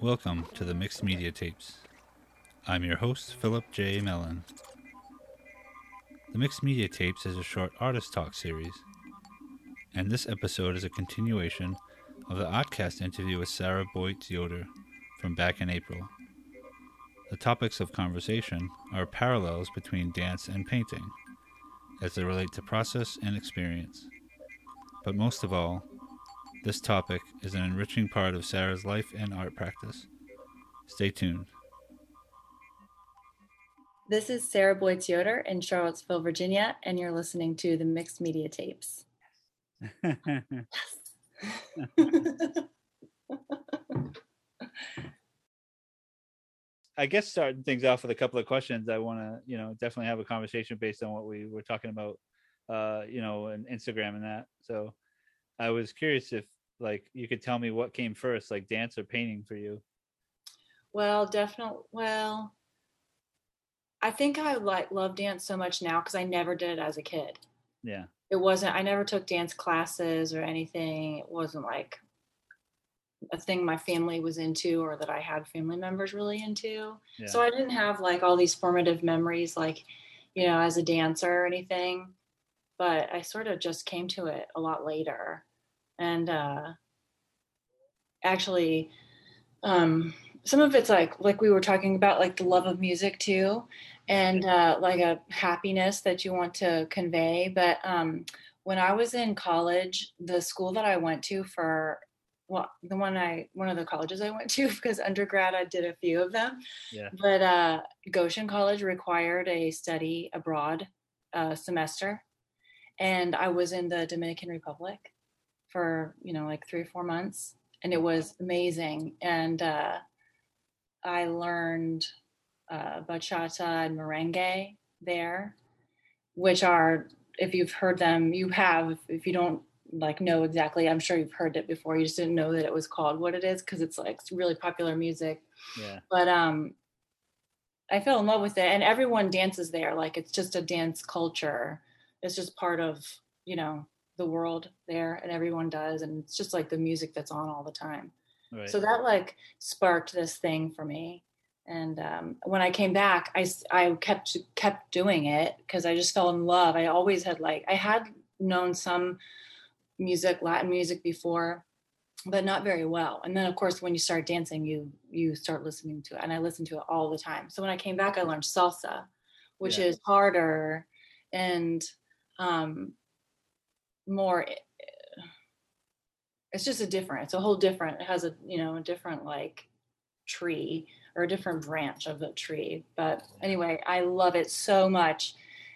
Welcome to the Mixed Media Tapes. I'm your host, Philip J. Mellon. The Mixed Media Tapes is a short artist talk series, and this episode is a continuation of the Ahtcast interview with Sarah Boyts Yoder from back in April. The topics of conversation are parallels between dance and painting, as they relate to process and experience. But most of all, this topic is an enriching part of Sarah's life and art practice. Stay tuned. This is Sarah Boyts Yoder in Charlottesville, Virginia, and you're listening to the Mixed Media Tapes. yes. I guess starting things off with a couple of questions. I want to, you know, definitely have a conversation based on what we were talking about, uh, you know, and Instagram and that. So, I was curious if, like, you could tell me what came first, like dance or painting for you. Well, definitely. Well, I think I like love dance so much now because I never did it as a kid. Yeah. It wasn't. I never took dance classes or anything. It wasn't like a thing my family was into or that I had family members really into. Yeah. So I didn't have like all these formative memories like, you know, as a dancer or anything. But I sort of just came to it a lot later. And uh actually um some of it's like like we were talking about like the love of music too and uh like a happiness that you want to convey. But um when i was in college the school that i went to for well the one i one of the colleges i went to because undergrad i did a few of them. Yeah. but uh goshen college required a study abroad uh semester. And i was in the dominican republic for you know like three or four months and it was amazing. And uh i learned uh bachata and merengue there which are if you've heard them you have. If you don't like know exactly i'm sure you've heard it before you just didn't know that it was called what it is because it's like really popular music. Yeah. but um i fell in love with it and everyone dances there like it's just a dance culture. It's just part of you know the world there and everyone does and it's just like the music that's on all the time. Right. so that like sparked this thing for me. And um, when i came back i, I kept kept doing it because i just fell in love. I always had like i had known some music latin music before but not very well. And then of course when you start dancing you you start listening to it and i listen to it all the time. So when i came back i learned salsa which Yeah. is harder and um more it's just a different it's a whole different it has a you know a different like tree or a different branch of the tree. But anyway i love it so much.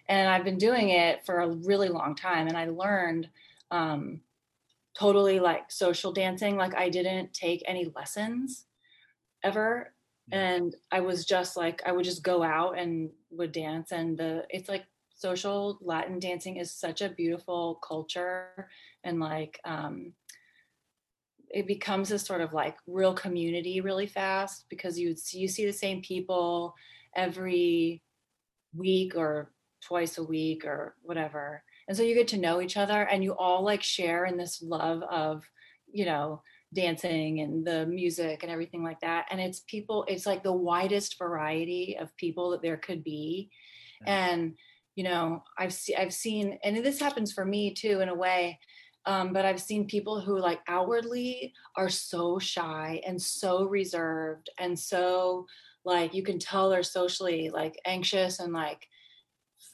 And i've been doing it for a really long time and i learned um totally like social dancing. Like i didn't take any lessons ever. And i was just like i would just go out and would dance and the it's like social latin dancing is such a beautiful culture and like um it becomes this sort of like real community really fast because you see, you see the same people every week or twice a week or whatever. And so you get to know each other and you all like share in this love of you know dancing and the music and everything like that. And it's people it's like the widest variety of people that there could be. Yeah. and you know i've seen i've seen and this happens for me too in a way um, but I've seen people who like outwardly are so shy and so reserved and so like you can tell they're socially like anxious and like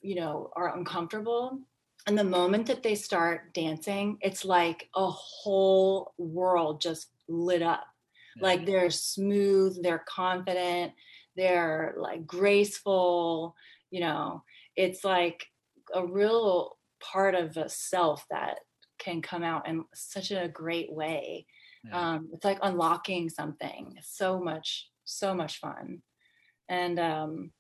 you know are uncomfortable and the moment that they start dancing it's like a whole world just lit up Yeah. like they're smooth they're confident they're like graceful you know it's like a real part of a self that can come out in such a great way. Yeah. um, it's like unlocking something. It's so much so much fun. And um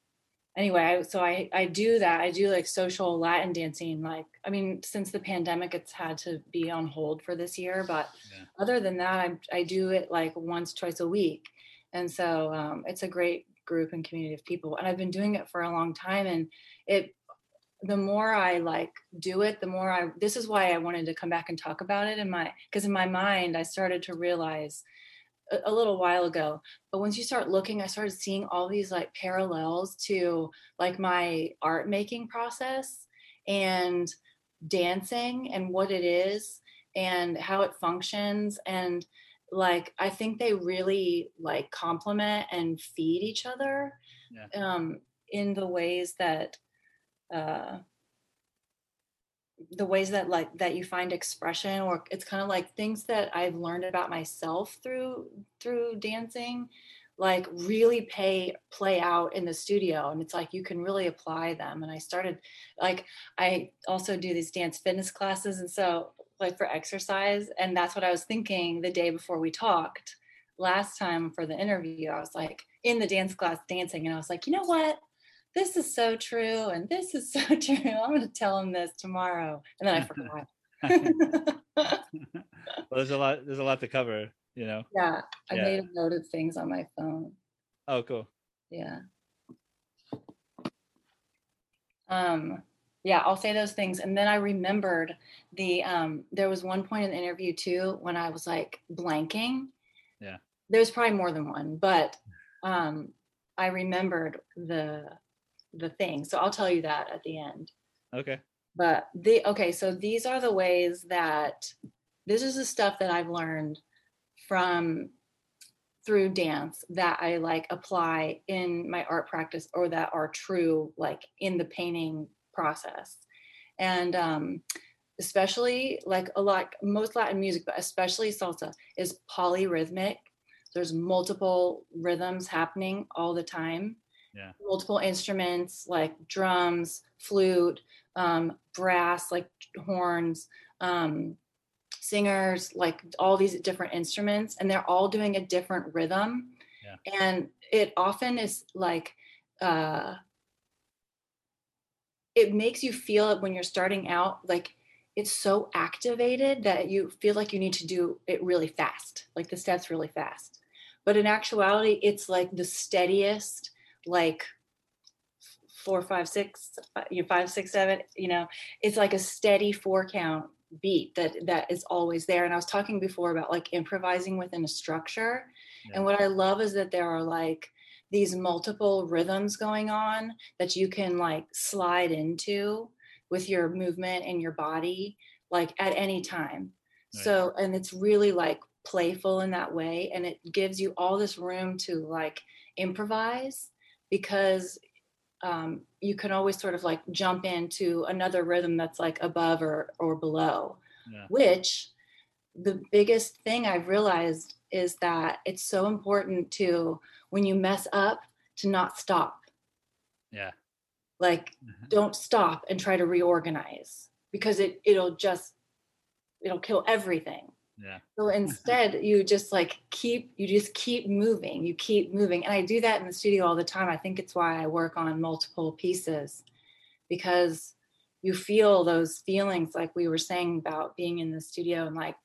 anyway I, so i i do that. I do like social latin dancing like i mean since the pandemic it's had to be on hold for this year but Yeah. other than that i i do it like once twice a week. And so um it's a great group and community of people and i've been doing it for a long time and it the more I like do it, the more I, this is why I wanted to come back and talk about it in my, because in my mind, I started to realize a, a little while ago. But once you start looking, I started seeing all these like parallels to like my art making process and dancing and what it is and how it functions and like i think they really like complement and feed each other Yeah. um in the ways that uh the ways that like that you find expression or it's kind of like things that i've learned about myself through through dancing like really pay play out in the studio and it's like you can really apply them and i started like i also do these dance fitness classes and so like for exercise and that's what i was thinking the day before we talked last time for the interview i was like in the dance class dancing and i was like you know what this is so true and this is so true i'm going to tell him this tomorrow and then i forgot well, there's a lot. There's a lot to cover. You know. yeah i Yeah. made a note of things on my phone Oh, cool. yeah um yeah i'll say those things and then i remembered the um there was one point in the interview too when i was like blanking Yeah. there's probably more than one but um i remembered the the thing so i'll tell you that at the end Okay. but the okay so these are the ways that this is the stuff that i've learned from through dance that i like apply in my art practice or that are true like in the painting process and um especially like a lot most latin music but especially salsa is polyrhythmic there's multiple rhythms happening all the time Yeah. multiple instruments like drums flute um, brass like horns um, singers like all these different instruments and they're all doing a different rhythm Yeah. and it often is like uh, it makes you feel it when you're starting out like it's so activated that you feel like you need to do it really fast like the steps really fast. But in actuality it's like the steadiest like four five six uh, you know, five six seven you know it's like a steady four count beat that that is always there. And i was talking before about like improvising within a structure. Yeah. and what i love is that there are like these multiple rhythms going on that you can like slide into with your movement and your body like at any time Right. so and it's really like playful in that way and it gives you all this room to like improvise because um, you can always sort of like jump into another rhythm that's like above or or below Yeah. which the biggest thing I've realized is that it's so important to when you mess up to not stop. Yeah. Like Mhm. don't stop and try to reorganize because it it'll just it'll kill everything. Yeah. So instead you just like keep you just keep moving. You keep moving. And I do that in the studio all the time. I think it's why I work on multiple pieces because you feel those feelings like we were saying about being in the studio and like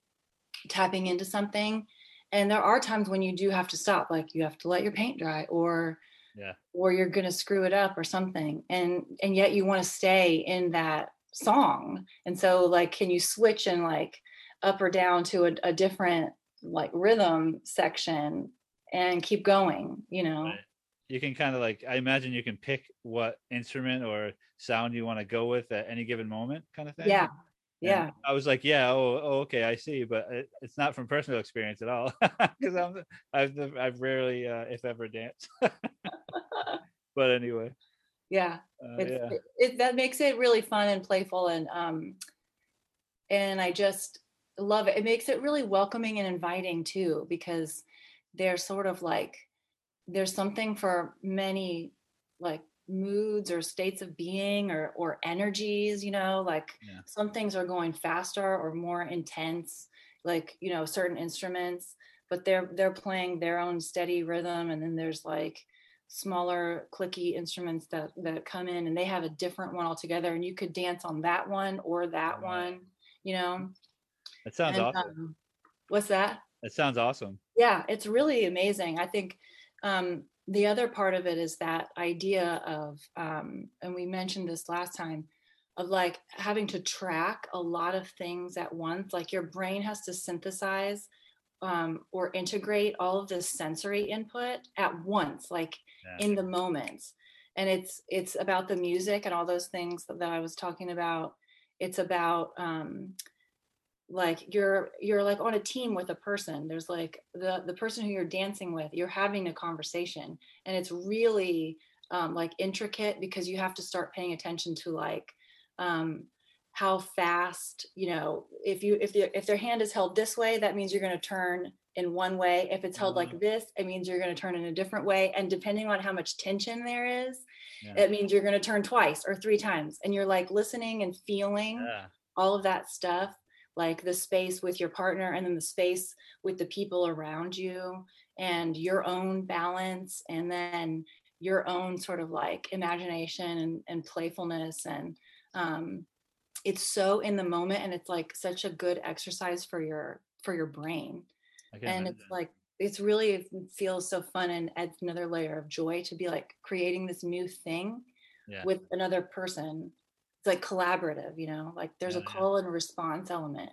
tapping into something and there are times when you do have to stop like you have to let your paint dry or Yeah. or you're going to screw it up or something and and yet you want to stay in that song and so like can you switch and like up or down to a, a different like rhythm section and keep going you know Right. You can kind of like I imagine you can pick what instrument or sound you want to go with at any given moment, kind of thing. yeah And yeah. I was like, yeah, oh, oh okay, I see, but it, it's not from personal experience at all because I'm I've I've rarely, uh, if ever, danced. but anyway, yeah uh, it's, yeah, it, it- that makes it really fun and playful and um and i just love it. It makes it really welcoming and inviting too because they're sort of like there's something for many like moods or states of being or or energies you know like Yeah. some things are going faster or more intense like you know certain instruments but they're they're playing their own steady rhythm and then there's like smaller clicky instruments that that come in and they have a different one altogether and you could dance on that one or that Right. one you know that sounds And, awesome. um, what's that It sounds awesome. yeah it's really amazing i think um, the other part of it is that idea of um, and we mentioned this last time of like having to track a lot of things at once like your brain has to synthesize um, or integrate all of this sensory input at once like Yeah. in the moments and it's it's about the music and all those things that, that i was talking about it's about um like you're you're like on a team with a person there's like the the person who you're dancing with you're having a conversation and it's really um like intricate because you have to start paying attention to like um how fast you know if you if the if their hand is held this way that means you're going to turn in one way if it's held Mhm. like this it means you're going to turn in a different way and depending on how much tension there is Yeah. it means you're going to turn twice or three times and you're like listening and feeling yeah. all of that stuff like the space with your partner and then the space with the people around you and your own balance and then your own sort of like imagination and, and playfulness and um, it's so in the moment and it's like such a good exercise for your for your brain. And it's like it's really it feels so fun and adds another layer of joy to be like creating this new thing Yeah. with another person it's like collaborative you know like there's a Yeah, yeah. call and response element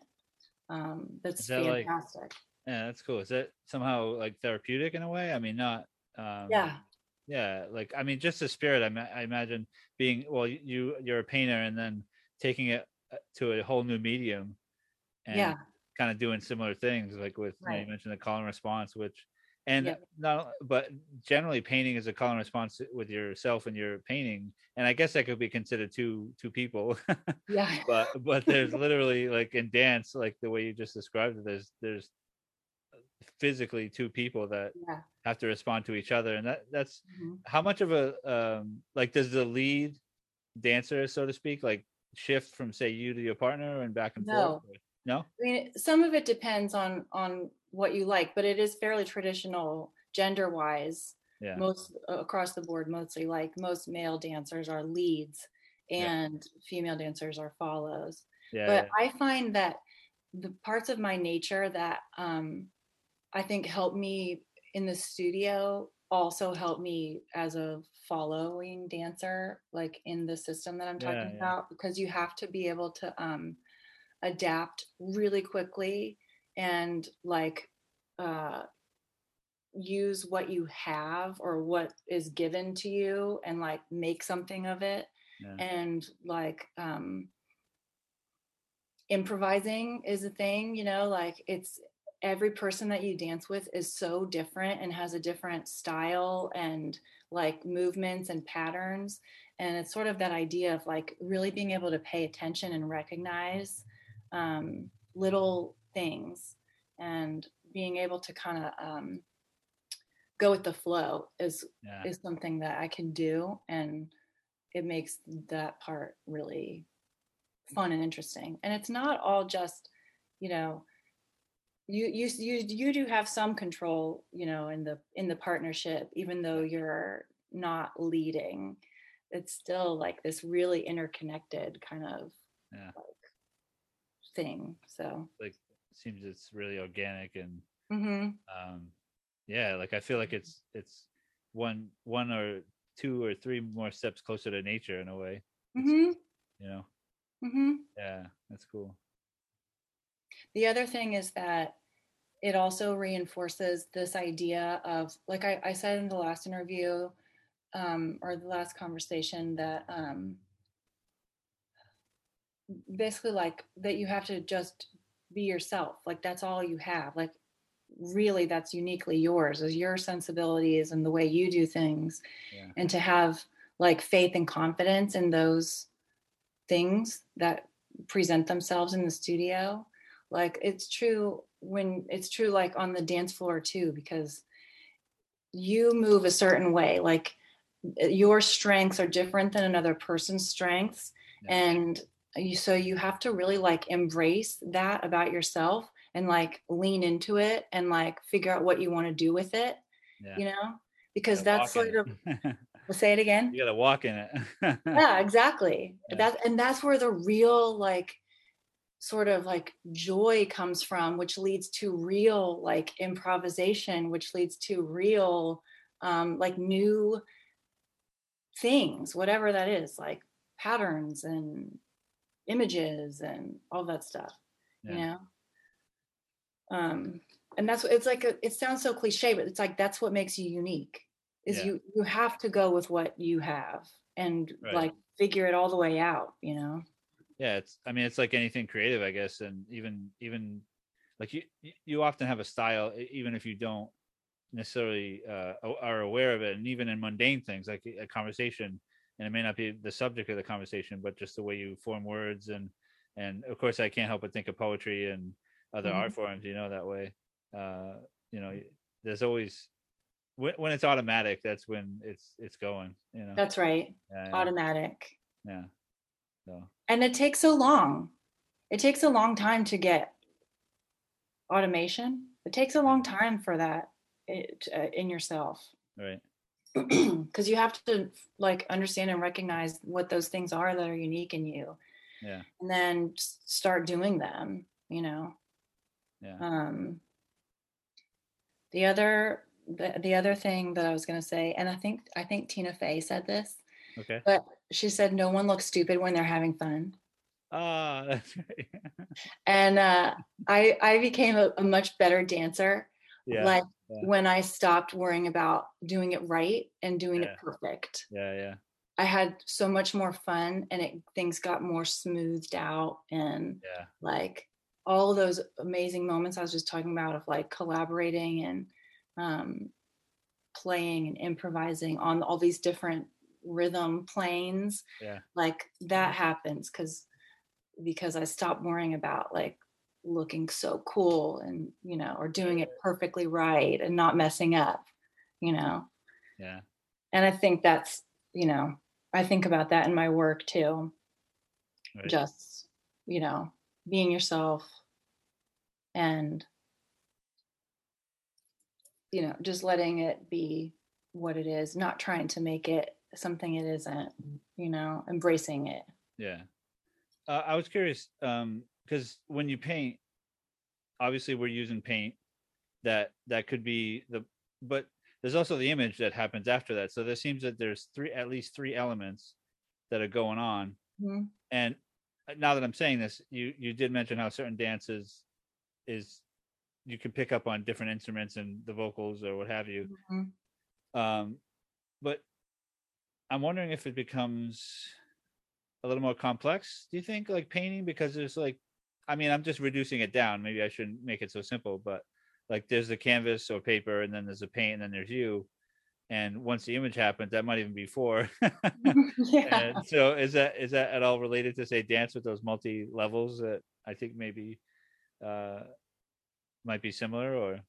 um that's that, like, fantastic Yeah, that's cool. Is that somehow like therapeutic in a way? I mean, not. Um, yeah Yeah, like I mean, just the spirit. I, ma- I imagine being well. You you're a painter, and then taking it uh, to a whole new medium, and yeah kind of doing similar things, like with you, know, you mentioned the call and response, which, and not, but generally painting is a call and response with yourself and your painting, and I guess that could be considered two two people. yeah but but there's literally like in dance like the way you just described it there's there's physically two people that yeah have to respond to each other and that that's mhm. how much of a um like does the lead dancer so to speak like shift from say you to your partner and back and No. forth or- no i mean some of it depends on on what you like but it is fairly traditional gender wise yeah most uh, across the board mostly like most male dancers are leads Yeah. and female dancers are follows yeah, but i find that the parts of my nature that um i think help me in the studio also help me as a following dancer like in the system that i'm talking Yeah, yeah. about because you have to be able to um adapt really quickly and like uh use what you have or what is given to you and like make something of it yeah, and like um improvising is a thing you know like it's every person that you dance with is so different and has a different style and like movements and patterns and it's sort of that idea of like really being able to pay attention and recognize um, little things and being able to kind of um, go with the flow is yeah. is something that I can do and it makes that part really fun and interesting. And it's not all just, you know, you you you you do have some control, you know, in the in the partnership even though you're not leading. It's still like this really interconnected kind of Yeah. like thing. So, like seems it's really organic and mhm. um yeah like i feel like it's it's one one or two or three more steps closer to nature in a way Mhm. you know Mhm. yeah that's cool The other thing is that it also reinforces this idea of, like I, I said in the last interview um, or the last conversation, that um, basically, like, that you have to just be yourself. Like, that's all you have. Like, really, that's uniquely yours, is your sensibilities and the way you do things. Yeah. And to have like faith and confidence in those things that present themselves in the studio like it's true when it's true like on the dance floor too because you move a certain way like your strengths are different than another person's strengths Yeah. and so you have to really like embrace that about yourself and like lean into it and like figure out what you want to do with it yeah. you know? Because that's sort of we'll say it again? You gotta walk in it. Yeah exactly. Yeah. that and that's where the real like sort of like joy comes from which leads to real like improvisation which leads to real um like new things whatever that is like patterns and images and all that stuff you know um and that's what it's like a, it sounds so cliche but it's like that's what makes you unique is Yeah. you you have to go with what you have and Right. like figure it all the way out you know yeah it's i mean it's like anything creative i guess and even even like you you- often have a style even if you don't necessarily uh are aware of it and even in mundane things like a conversation and it may not be the subject of the conversation but just the way you form words and and of course i can't help but think of poetry and other art forms you know that way. Uh you know there's always when, when it's automatic that's when it's it's going you know? That's right. Yeah, yeah, automatic. Yeah. so. And it takes so long. It takes a long time to get automation. It takes a long time for that it, uh, in yourself. Right because you have to like understand and recognize what those things are that are unique in you yeah. and then start doing them you know? Yeah. Um the other the, the other thing that i was going to say and i think i think tina fey said this okay. but she said no one looks stupid when they're having fun. Ah, that's right. and uh i i became a, a much better dancer yeah, like yeah. when i stopped worrying about doing it right and doing Yeah. it perfect yeah, yeah, i had so much more fun and it things got more smoothed out and yeah, like all those amazing moments I was just talking about of like collaborating and um, playing and improvising on all these different rhythm planes. Yeah. Like that happens because because I stopped worrying about like looking so cool and you know or doing it perfectly right and not messing up, you know. yeah, And I think that's you know I think about that in my work too right. just you know being yourself and you know just letting it be what it is not trying to make it something it isn't you know embracing it yeah. Uh, I was curious um because when you paint, obviously we're using paint that that could be the but there's also the image that happens after that. So there seems that there's three at least three elements that are going on. Mhm. And uh, now that I'm saying this, you you did mention how certain dances is you can pick up on different instruments and the vocals or what have you. Mhm. um but i'm wondering if it becomes a little more complex do you think like painting because there's like i mean i'm just reducing it down. Maybe i shouldn't make it so simple but like there's the canvas or paper and then there's the paint and then there's you. And once the image happens that might even be four. Yeah. And so is that is that at all related to say dance with those multi levels that i think maybe uh might be similar or?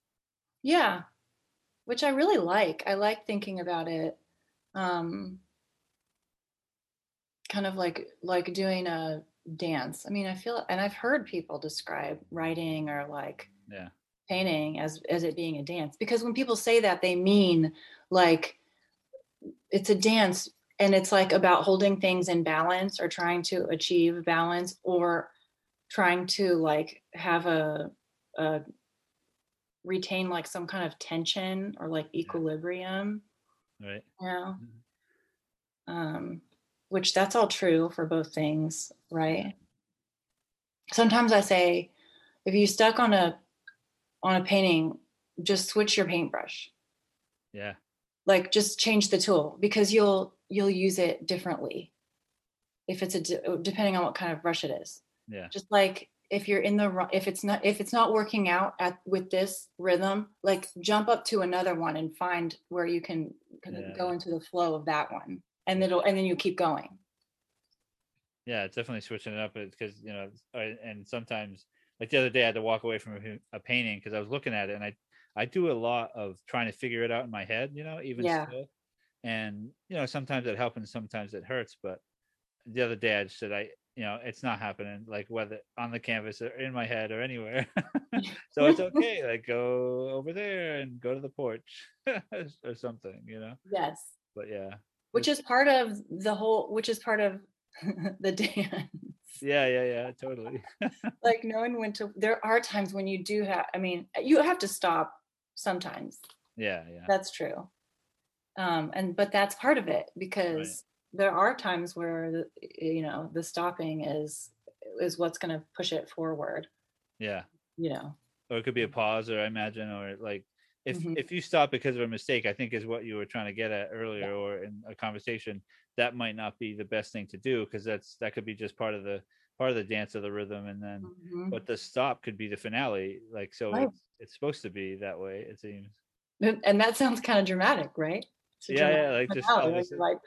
Yeah. Which i really like. I like thinking about it um kind of like like doing a dance. I mean i feel and i've heard people describe writing or like yeah. painting as as it being a dance because when people say that they mean like it's a dance and it's like about holding things in balance or trying to achieve balance or trying to like have a, a retain like some kind of tension or like equilibrium. Right. You know Mhm. um which that's all true for both things right? Sometimes i say if you stuck on a on a painting just switch your paintbrush. Yeah. Like just change the tool because you'll you'll use it differently. If it's a de- depending on what kind of brush it is. Yeah. Just like if you're in the if it's not if it's not working out at with this rhythm like jump up to another one and find where you can, can Yeah. go into the flow of that one and it'll and then you keep going. Yeah it's definitely switching it up because you know and sometimes like the other day i had to walk away from a, a painting because i was looking at it and i i do a lot of trying to figure it out in my head you know even Yeah. still. And you know sometimes it helps and sometimes it hurts but the other day i just said i you know it's not happening like whether on the canvas or in my head or anywhere. So it's okay like go over there and go to the porch or something you know? Yes. But yeah which is part of the whole which is part of the dance. Yeah yeah yeah totally. Like knowing when to there are times when you do have i mean you have to stop sometimes. Yeah yeah. That's true. Um and but that's part of it because there are times where the, you know the stopping is is what's going to push it forward. Yeah. You know. Or it could be a pause, or I imagine, or like if Mhm. if you stop because of a mistake, I think is what you were trying to get at earlier, or in a conversation. That might not be the best thing to do because that's that could be just part of the part of the dance of the rhythm, and then Mhm. but the stop could be the finale. Like so, Right. it's, it's supposed to be that way. It seems. And that sounds kind of dramatic, right? Yeah, yeah, like just finale, like, you're like,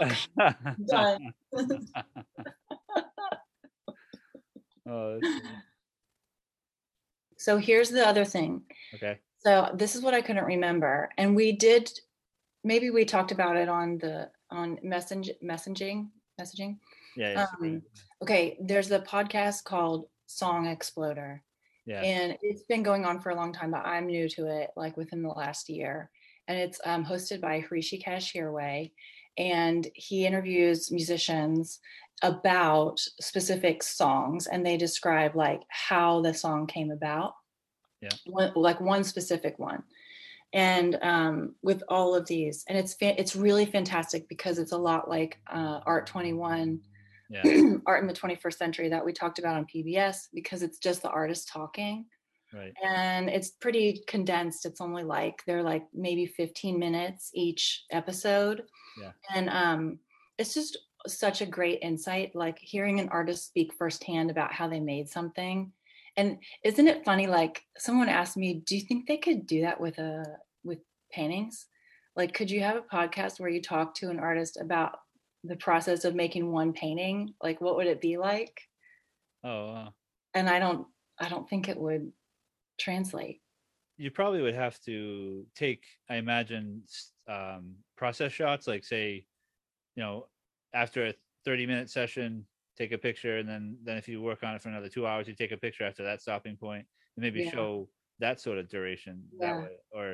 done. oh. So here's the other thing. okay. So this is what I couldn't remember, and we did. Maybe we talked about it on the on message messaging messaging. Yeah. Um, Okay, there's a podcast called Song Exploder, yeah. and it's been going on for a long time, but I'm new to it, like within the last year. And it's um, hosted by Hrishikesh Hirway, and he interviews musicians about specific songs, and they describe like how the song came about. Yeah. One, like one specific one, and um, with all of these, and it's fa- it's really fantastic because it's a lot like uh, Art Twenty One yeah. art in the 21st century that we talked about on PBS because it's just the artist talking Right. and it's pretty condensed. It's only like they're like maybe 15 minutes each episode. Yeah. And um it's just such a great insight like hearing an artist speak firsthand about how they made something. And isn't it funny like someone asked me, "Do you think they could do that with a with paintings?" Like could you have a podcast where you talk to an artist about the process of making one painting? Like what would it be like? Oh, wow. And I don't I don't think it would translate. you probably would have to take i imagine um, process shots like say you know after a 30 minute session take a picture and then then if you work on it for another two hours you take a picture after that stopping point and maybe Yeah. show that sort of duration Yeah. that way or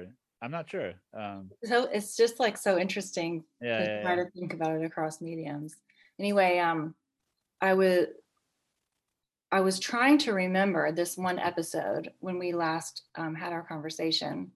i'm not sure um So it's just like so interesting yeah, to yeah, try to think about it across mediums. Anyway, um, I was I was trying to remember this one episode when we last um, had our conversation.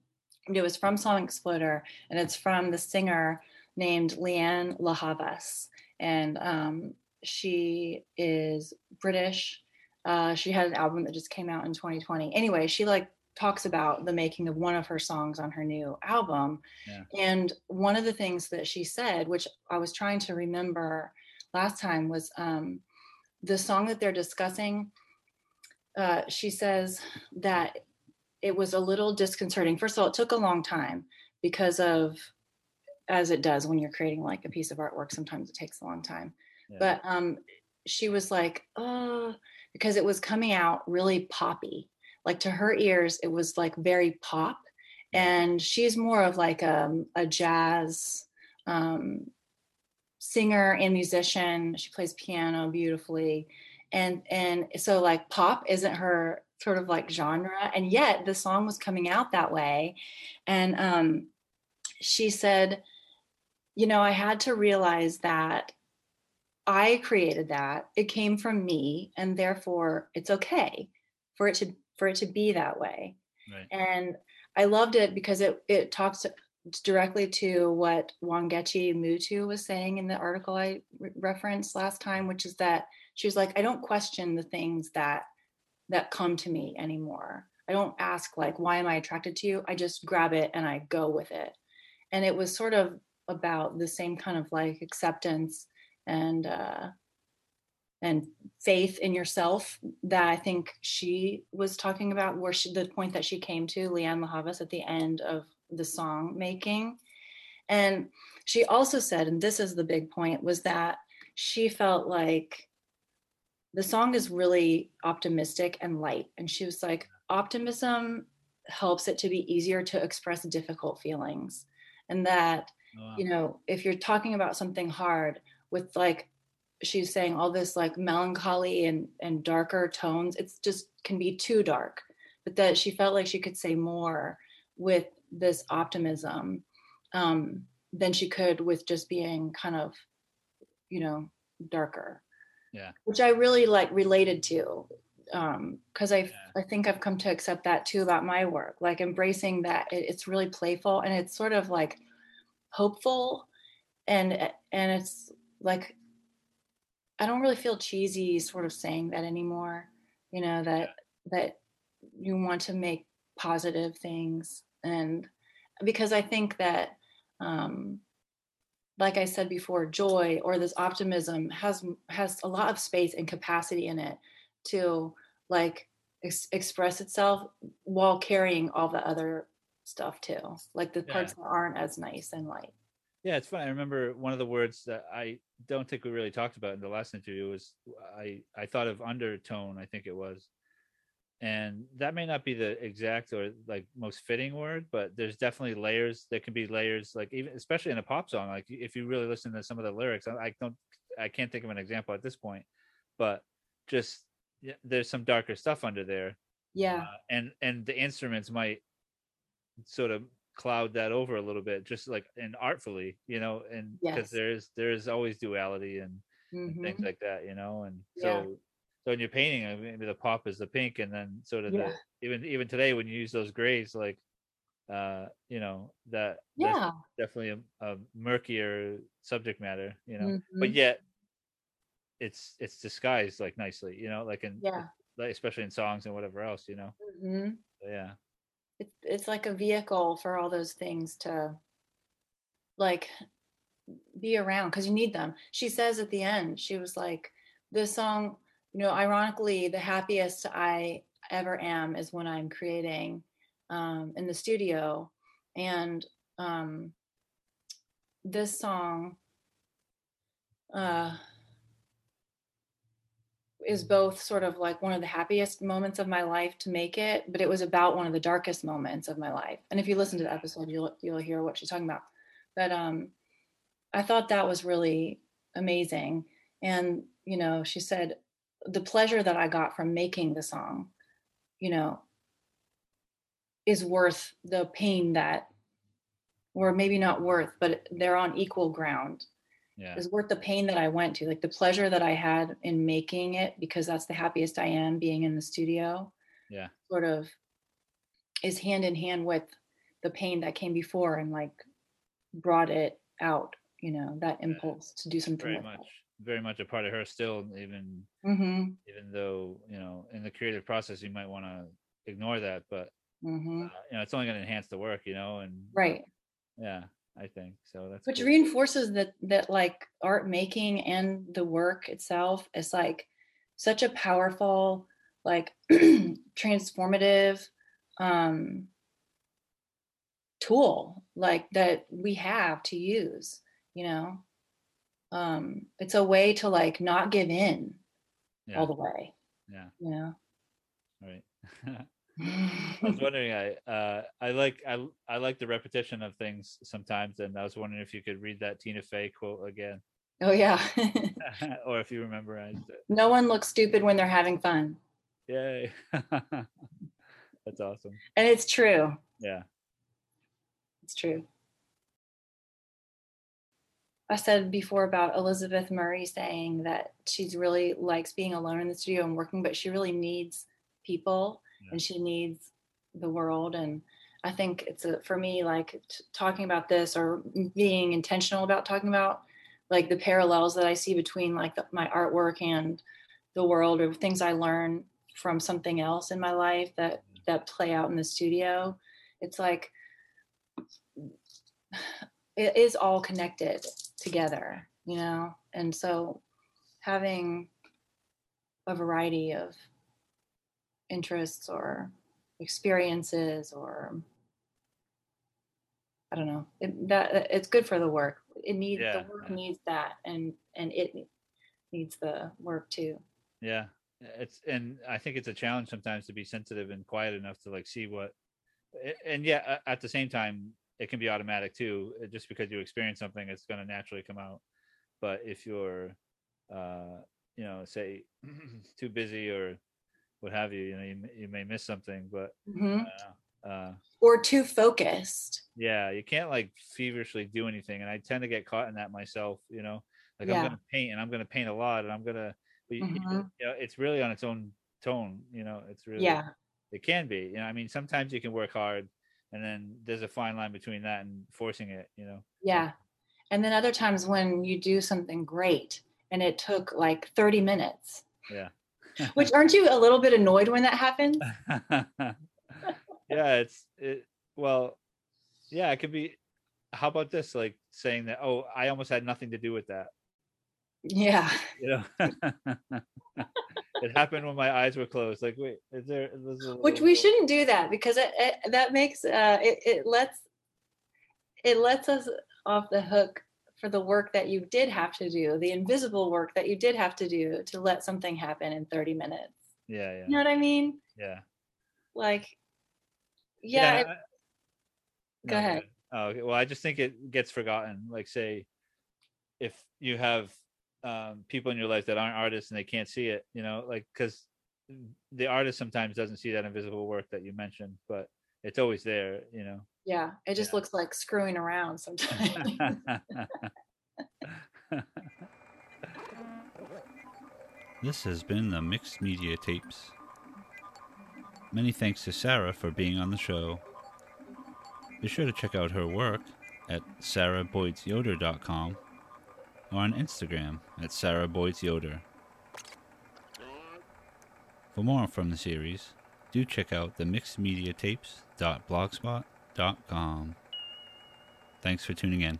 It was from Song Exploder, and it's from the singer named Lianne La Havas, and um, she is British. Uh, she had an album that just came out in 2020. Anyway, she like talks about the making of one of her songs on her new album. Yeah. And one of the things that she said, which I was trying to remember last time, was um, the song that they're discussing. Uh, she says that it was a little disconcerting. First of all, it took a long time because of, as it does when you're creating like a piece of artwork, sometimes it takes a long time. Yeah. But um, she was like, oh, because it was coming out really poppy. Like to her ears, it was like very pop. And she's more of like a, a jazz um, singer and musician. She plays piano beautifully. And and so like pop isn't her sort of like genre. And yet the song was coming out that way. And um, she said, you know, I had to realize that I created that. It came from me, and therefore it's okay for it to for it to be that way. right And I loved it because it it talks directly to what Wangechi Mutu was saying in the article I re- referenced last time, which is that she was like, I don't question the things that that come to me anymore. I don't ask like, why am I attracted to you? I just grab it and I go with it. And it was sort of about the same kind of like acceptance and uh and faith in yourself that I think she was talking about, where she, the point that she came to, Lianne La Havas, at the end of the song making. And she also said, and this is the big point, was that she felt like the song is really optimistic and light. And she was like, optimism helps it to be easier to express difficult feelings. And that Oh, wow. you know, if you're talking about something hard with like she's saying all this like melancholy and and darker tones, it's just can be too dark. But that she felt like she could say more with this optimism um, than she could with just being kind of, you know, darker. Yeah. Which I really like related to. Um, because I Yeah. I think I've come to accept that too about my work, like embracing that it, it's really playful and it's sort of like hopeful and and it's like i don't really feel cheesy sort of saying that anymore you know that that you want to make positive things. And because i think that um like i said before joy or this optimism has has a lot of space and capacity in it to like ex- express itself while carrying all the other stuff too like the parts that aren't as nice and light yeah it's funny i remember one of the words that i don't think we really talked about in the last interview was i i thought of undertone i think it was. And that may not be the exact or like most fitting word but there's definitely layers there can be layers like even especially in a pop song like if you really listen to some of the lyrics i, I don't i can't think of an example at this point but just yeah, there's some darker stuff under there. Yeah. Uh, and and the instruments might sort of cloud that over a little bit just like and artfully you know and because Yes. there's there's always duality and, and things Mhm. like that you know and Yeah. so so in your painting I mean, maybe the pop is the pink and then sort of Yeah. the even even today when you use those grays like uh you know that yeah definitely a, a murkier subject matter you know but Mhm. yet it's it's disguised like nicely you know like in yeah like especially in songs and whatever else you know Mhm. Yeah it's it's like a vehicle for all those things to like be around because you need them. She says at the end she was like this song you know ironically the happiest i ever am is when i'm creating um, in the studio. And um, this song uh, is both sort of like one of the happiest moments of my life to make it, but it was about one of the darkest moments of my life. And if you listen to the episode, you'll you'll hear what she's talking about. But um, I thought that was really amazing. And you know, she said the pleasure that I got from making the song, you know, is worth the pain that, or maybe not worth, but they're on equal ground yeah is worth the pain that I went to, like the pleasure that I had in making it, because that's the happiest I am being in the studio, yeah sort of is hand in hand with the pain that came before and like brought it out, you know, that impulse to do something very with much very much a part of her still even. Mm-hmm. even though you know in the creative process you might want to ignore that but Mm-hmm. uh, you know it's only going to enhance the work you know and Right. yeah i think so that's Which cool. reinforces that that like art making and the work itself is like such a powerful, like transformative um tool like that we have to use you know? Um it's a way to like not give in yeah. all the way yeah. you know? Right I was wondering, I uh, I like I I like the repetition of things sometimes, and I was wondering if you could read that Tina Fey quote again, oh yeah or if you memorized it. no one looks stupid when they're having fun Yay! That's awesome. and it's true Yeah, It's true. I said before about Elizabeth Murray saying that she's really likes being alone in the studio and working, but she really needs people Yeah. and she needs the world. And I think it's a, for me, like t- talking about this or being intentional about talking about like the parallels that I see between like the, my artwork and the world or things I learn from something else in my life that mm-hmm. that play out in the studio. It's like it is all connected together, you know? And so having a variety of interests or experiences or I don't know, it, that it's good for the work. It needs Yeah, the work yeah. needs that and and it needs the work too. yeah. It's and I think it's a challenge sometimes to be sensitive and quiet enough to like see what, and yeah, at the same time, it can be automatic too. Just because you experience something, it's going to naturally come out. But if you're, uh, you know, say too busy or what have you, you know, you, may- you may miss something. But Mhm. I. Uh, Or too focused. yeah you can't like feverishly do anything and i tend to get caught in that myself you know like Yeah. i'm gonna paint and i'm gonna paint a lot and i'm gonna but you, you know it's really on its own tone you know it's really Yeah. it can be you know i mean sometimes you can work hard and then there's a fine line between that and forcing it you know Yeah. And then other times when you do something great and it took like 30 minutes. yeah Which aren't you a little bit annoyed when that happens? yeah, it's it. Well, yeah, it could be. How about this? Like saying that, oh, I almost had nothing to do with that. Yeah. You know, it happened when my eyes were closed. Like, wait, is there? Is Which we shouldn't do that because it, it that makes uh it, it lets it lets us off the hook for the work that you did have to do, the invisible work that you did have to do to let something happen in 30 minutes. Yeah, yeah. You know what I mean? Yeah. Like, yeah. it- I- go ahead. Oh, okay. Well, I just think it gets forgotten. Like, say, if you have um, people in your life that aren't artists and they can't see it, you know, like because the artist sometimes doesn't see that invisible work that you mentioned, but it's always there, you know. yeah. It just Yeah. looks like screwing around sometimes. this has been the Mixed Media Tapes. Many thanks to Sarah for being on the show. Be sure to check out her work at sarahboytsyoder.com or on Instagram at sarahboytsyoder. For more from the series, do check out the mixedmediatapes.blogspot.com. Thanks for tuning in.